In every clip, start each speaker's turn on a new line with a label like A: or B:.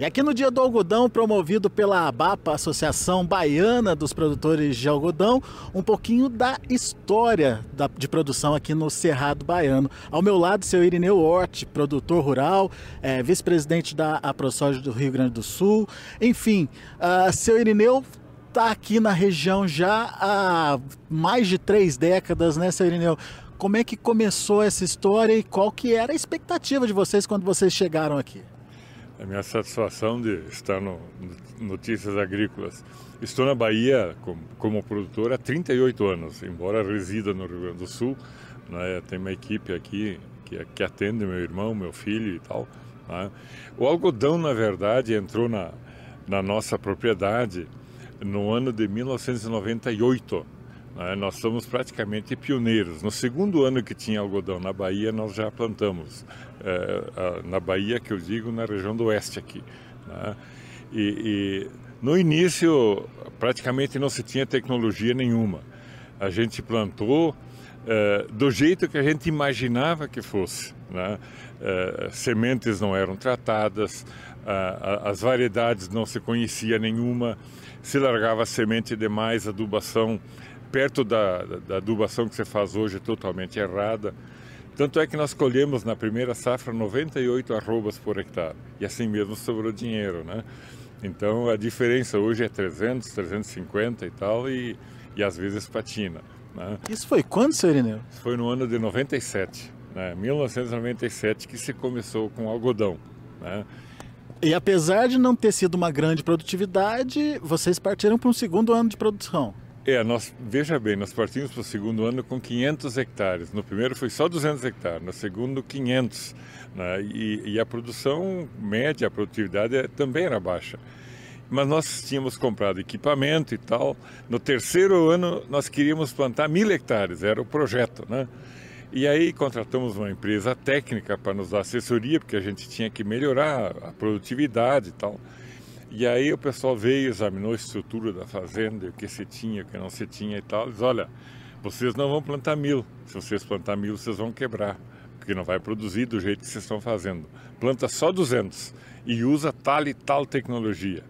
A: E aqui no Dia do Algodão, promovido pela ABAPA, Associação Baiana dos Produtores de Algodão, um pouquinho da história da, de produção aqui no Cerrado Baiano. Ao meu lado, seu Irineu Hort, produtor rural, é, vice-presidente da AproSoja do Rio Grande do Sul. Enfim, uh, seu Irineu está aqui na região já há mais de três décadas, né, seu Irineu? Como é que começou essa história e qual que era a expectativa de vocês quando vocês chegaram aqui?
B: É minha satisfação de estar no Notícias Agrícolas. Estou na Bahia como, como produtor há 38 anos, embora resida no Rio Grande do Sul. Né, tem uma equipe aqui que, que atende meu irmão, meu filho e tal. Né. O algodão, na verdade, entrou na, na nossa propriedade no ano de 1998. Né, nós somos praticamente pioneiros. No segundo ano que tinha algodão na Bahia, nós já plantamos. É, na Bahia, que eu digo, na região do oeste aqui. Né? E, e, no início, praticamente não se tinha tecnologia nenhuma. A gente plantou é, do jeito que a gente imaginava que fosse. Né? É, sementes não eram tratadas, as variedades não se conhecia nenhuma, se largava semente demais, adubação perto da, da adubação que você faz hoje é totalmente errada. Tanto é que nós colhemos na primeira safra 98 arrobas por hectare. E assim mesmo sobrou dinheiro, né? Então a diferença hoje é 300, 350 e tal, e, e às vezes patina. Né?
A: Isso foi quando, seu Irineu?
B: Foi no ano de 97, né? 1997, que se começou com algodão. Né?
A: E apesar de não ter sido uma grande produtividade, vocês partiram para um segundo ano de produção.
B: É, nós, veja bem, nós partimos para o segundo ano com 500 hectares. No primeiro foi só 200 hectares, no segundo 500. Né? E, e, a produção média, a produtividade é, também era baixa. Mas nós tínhamos comprado equipamento e tal. No terceiro ano nós queríamos plantar mil hectares, era o projeto, né? E aí contratamos uma empresa técnica para nos dar assessoria, porque a gente tinha que melhorar a produtividade e tal. E aí o pessoal veio, examinou a estrutura da fazenda, o que se tinha, o que não se tinha e tal. Diz, olha, vocês não vão plantar mil. Se vocês plantar mil, vocês vão quebrar, porque não vai produzir do jeito que vocês estão fazendo. Planta só 200 e usa tal e tal tecnologia.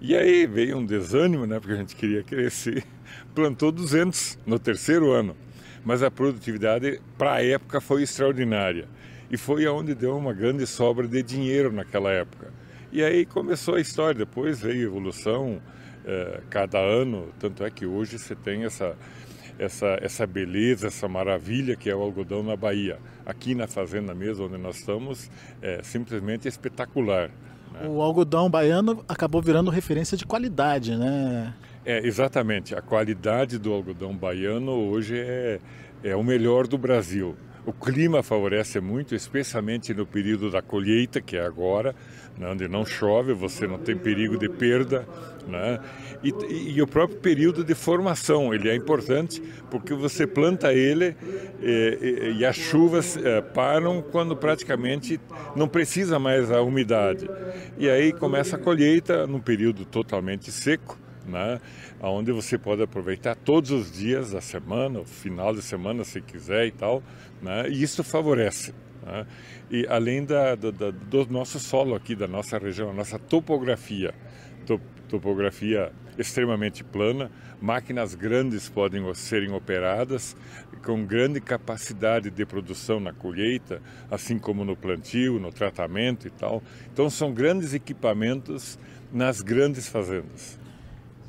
B: E aí veio um desânimo, né, porque a gente queria crescer. Plantou 200 no terceiro ano, mas a produtividade para a época foi extraordinária. E foi aonde deu uma grande sobra de dinheiro naquela época. E aí começou a história, depois veio a evolução é, cada ano, tanto é que hoje você tem essa, essa, essa beleza, essa maravilha que é o algodão na Bahia. Aqui na fazenda mesmo, onde nós estamos, é simplesmente espetacular.
A: Né? O algodão baiano acabou virando referência de qualidade, né?
B: É, exatamente. A qualidade do algodão baiano hoje é, é o melhor do Brasil. O clima favorece muito, especialmente no período da colheita, que é agora, né, onde não chove, você não tem perigo de perda, né? E, e, o próprio período de formação, ele é importante porque você planta ele e, e, e as chuvas é, param quando praticamente não precisa mais a umidade. E aí começa a colheita num período totalmente seco, né? onde você pode aproveitar todos os dias da semana, final de semana se quiser e tal, né? e isso favorece. Né? E além da, da, da, do nosso solo aqui, da nossa região, a nossa topografia, top, topografia extremamente plana, máquinas grandes podem serem operadas com grande capacidade de produção na colheita, assim como no plantio, no tratamento e tal. Então são grandes equipamentos nas grandes fazendas.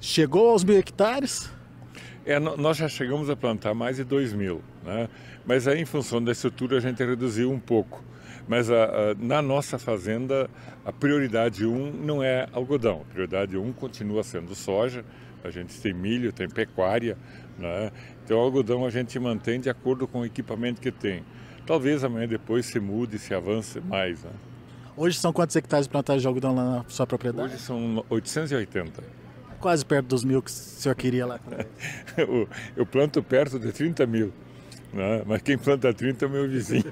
A: Chegou aos mil hectares?
B: É, nós já chegamos a plantar mais de 2 mil, né? mas aí em função da estrutura a gente reduziu um pouco. Mas a, a, na nossa fazenda, a prioridade um não é algodão, a prioridade um continua sendo soja, a gente tem milho, tem pecuária, né? então o algodão a gente mantém de acordo com o equipamento que tem. Talvez amanhã depois se mude, se avance mais. Né?
A: Hoje são quantos hectares plantados de algodão na sua propriedade?
B: Hoje são 880
A: quase perto dos mil que o senhor queria lá.
B: eu, eu planto perto de 30 mil. Né? Mas quem planta 30 é o meu vizinho.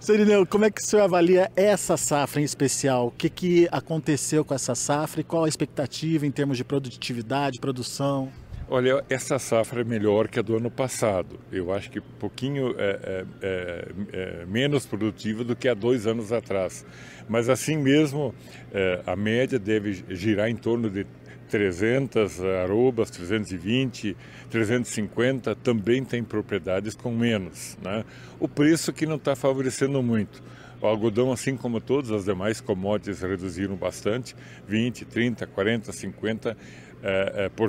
A: Serineu, como é que o senhor avalia essa safra em especial? O que, que aconteceu com essa safra e qual a expectativa em termos de produtividade, produção?
B: Olha, essa safra é melhor que a do ano passado. Eu acho que um pouquinho é, é, é, é menos produtiva do que há dois anos atrás. Mas assim mesmo, é, a média deve girar em torno de 300 arrobas, 320, 350, também tem propriedades com menos. Né? O preço que não está favorecendo muito. O algodão, assim como todas as demais commodities, reduziram bastante, 20, 30, 40, 50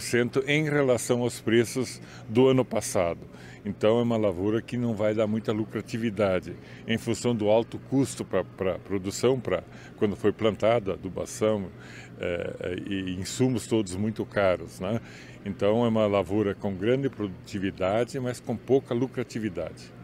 B: cento em relação aos preços do ano passado. Então é uma lavoura que não vai dar muita lucratividade em função do alto custo para a produção, para quando foi plantada, adubação é, e insumos todos muito caros. Né? Então é uma lavoura com grande produtividade, mas com pouca lucratividade.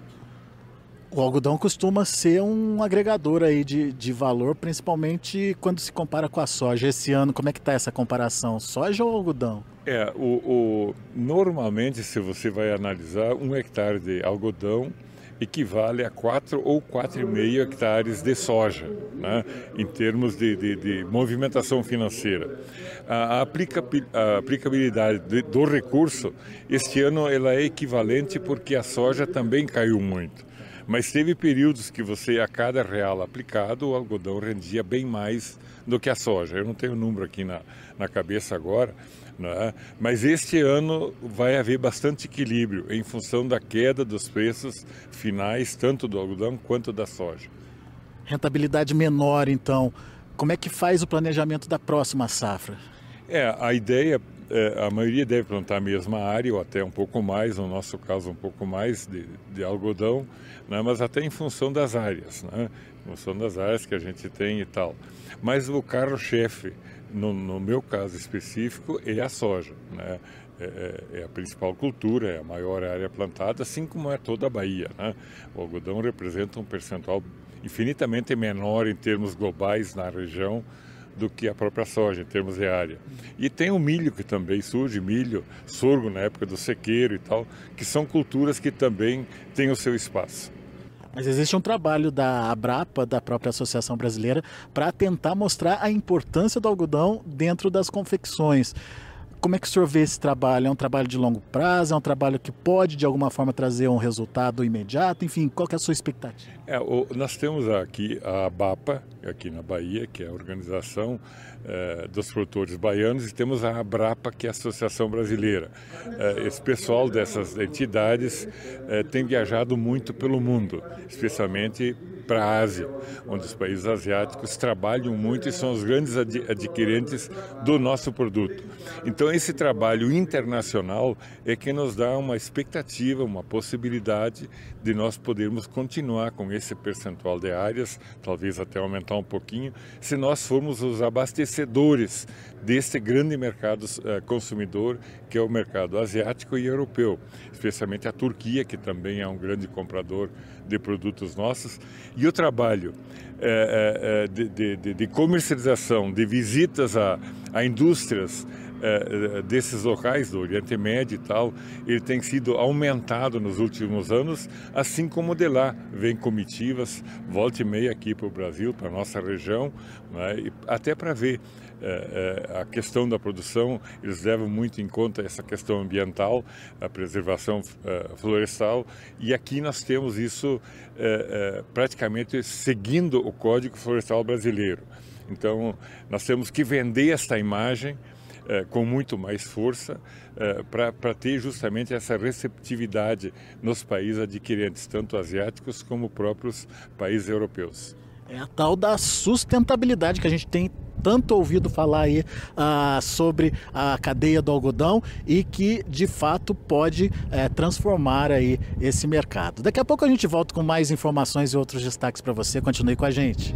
A: O algodão costuma ser um agregador aí de, de valor, principalmente quando se compara com a soja. Esse ano, como é que está essa comparação? Soja ou algodão?
B: É, o, o, normalmente, se você vai analisar, um hectare de algodão equivale a 4 ou 4,5 hectares de soja, né, em termos de, de, de movimentação financeira. A, a aplicabilidade de, do recurso, este ano, ela é equivalente porque a soja também caiu muito. Mas teve períodos que você, a cada real aplicado, o algodão rendia bem mais do que a soja. Eu não tenho o número aqui na, na cabeça agora, né? mas este ano vai haver bastante equilíbrio em função da queda dos preços finais, tanto do algodão quanto da soja.
A: Rentabilidade menor, então. Como é que faz o planejamento da próxima safra?
B: É, a ideia a maioria deve plantar a mesma área ou até um pouco mais, no nosso caso um pouco mais de, de algodão, né? mas até em função das áreas, né? em função das áreas que a gente tem e tal. Mas o carro-chefe, no, no, meu caso específico, é a soja. Né? É, é, é, a principal cultura, é a maior área plantada, assim como é toda a Bahia. Né? O algodão representa um percentual infinitamente menor em termos globais na região do que a própria soja em termos de área. E tem o milho que também surge, milho, sorgo na época do sequeiro e tal, que são culturas que também têm o seu espaço.
A: Mas existe um trabalho da Abrapa, da própria Associação Brasileira, para tentar mostrar a importância do algodão dentro das confecções. Como é que o senhor vê esse trabalho? É um trabalho de longo prazo? É um trabalho que pode, de alguma forma, trazer um resultado imediato? Enfim, qual é a sua expectativa?
B: É, o, nós temos aqui a ABAPA, aqui na Bahia, que é a Organização é, dos Produtores Baianos, e temos a ABRAPA, que é a Associação Brasileira. É, esse pessoal dessas entidades é, tem viajado muito pelo mundo, especialmente para a Ásia, onde os países asiáticos trabalham muito e são os grandes adquirentes do nosso produto. Então, esse trabalho internacional é que nos dá uma expectativa, uma possibilidade de nós podermos continuar com esse percentual de áreas, talvez até aumentar um pouquinho, se nós formos os abastecedores desse grande mercado uh, consumidor, que é o mercado asiático e europeu, especialmente a Turquia, que também é um grande comprador de produtos nossos. E o trabalho é, é, de, de, de, comercialização, de visitas a, a indústrias é, desses locais do Oriente Médio e tal, ele tem sido aumentado nos últimos anos, assim como de lá vem comitivas, volta e meia aqui para o Brasil, para a nossa região, né, até para ver é, é, a questão da produção, eles levam muito em conta essa questão ambiental, a preservação é, florestal, e aqui nós temos isso é, é, praticamente seguindo o Código Florestal Brasileiro. Então, nós temos que vender esta imagem é, com muito mais força é, para ter justamente essa receptividade nos países adquirentes, tanto asiáticos como próprios países europeus.
A: É a tal da sustentabilidade que a gente tem tanto ouvido falar aí uh, sobre a cadeia do algodão e que de fato pode uh, transformar aí esse mercado. Daqui a pouco a gente volta com mais informações e outros destaques para você. Continue com a gente.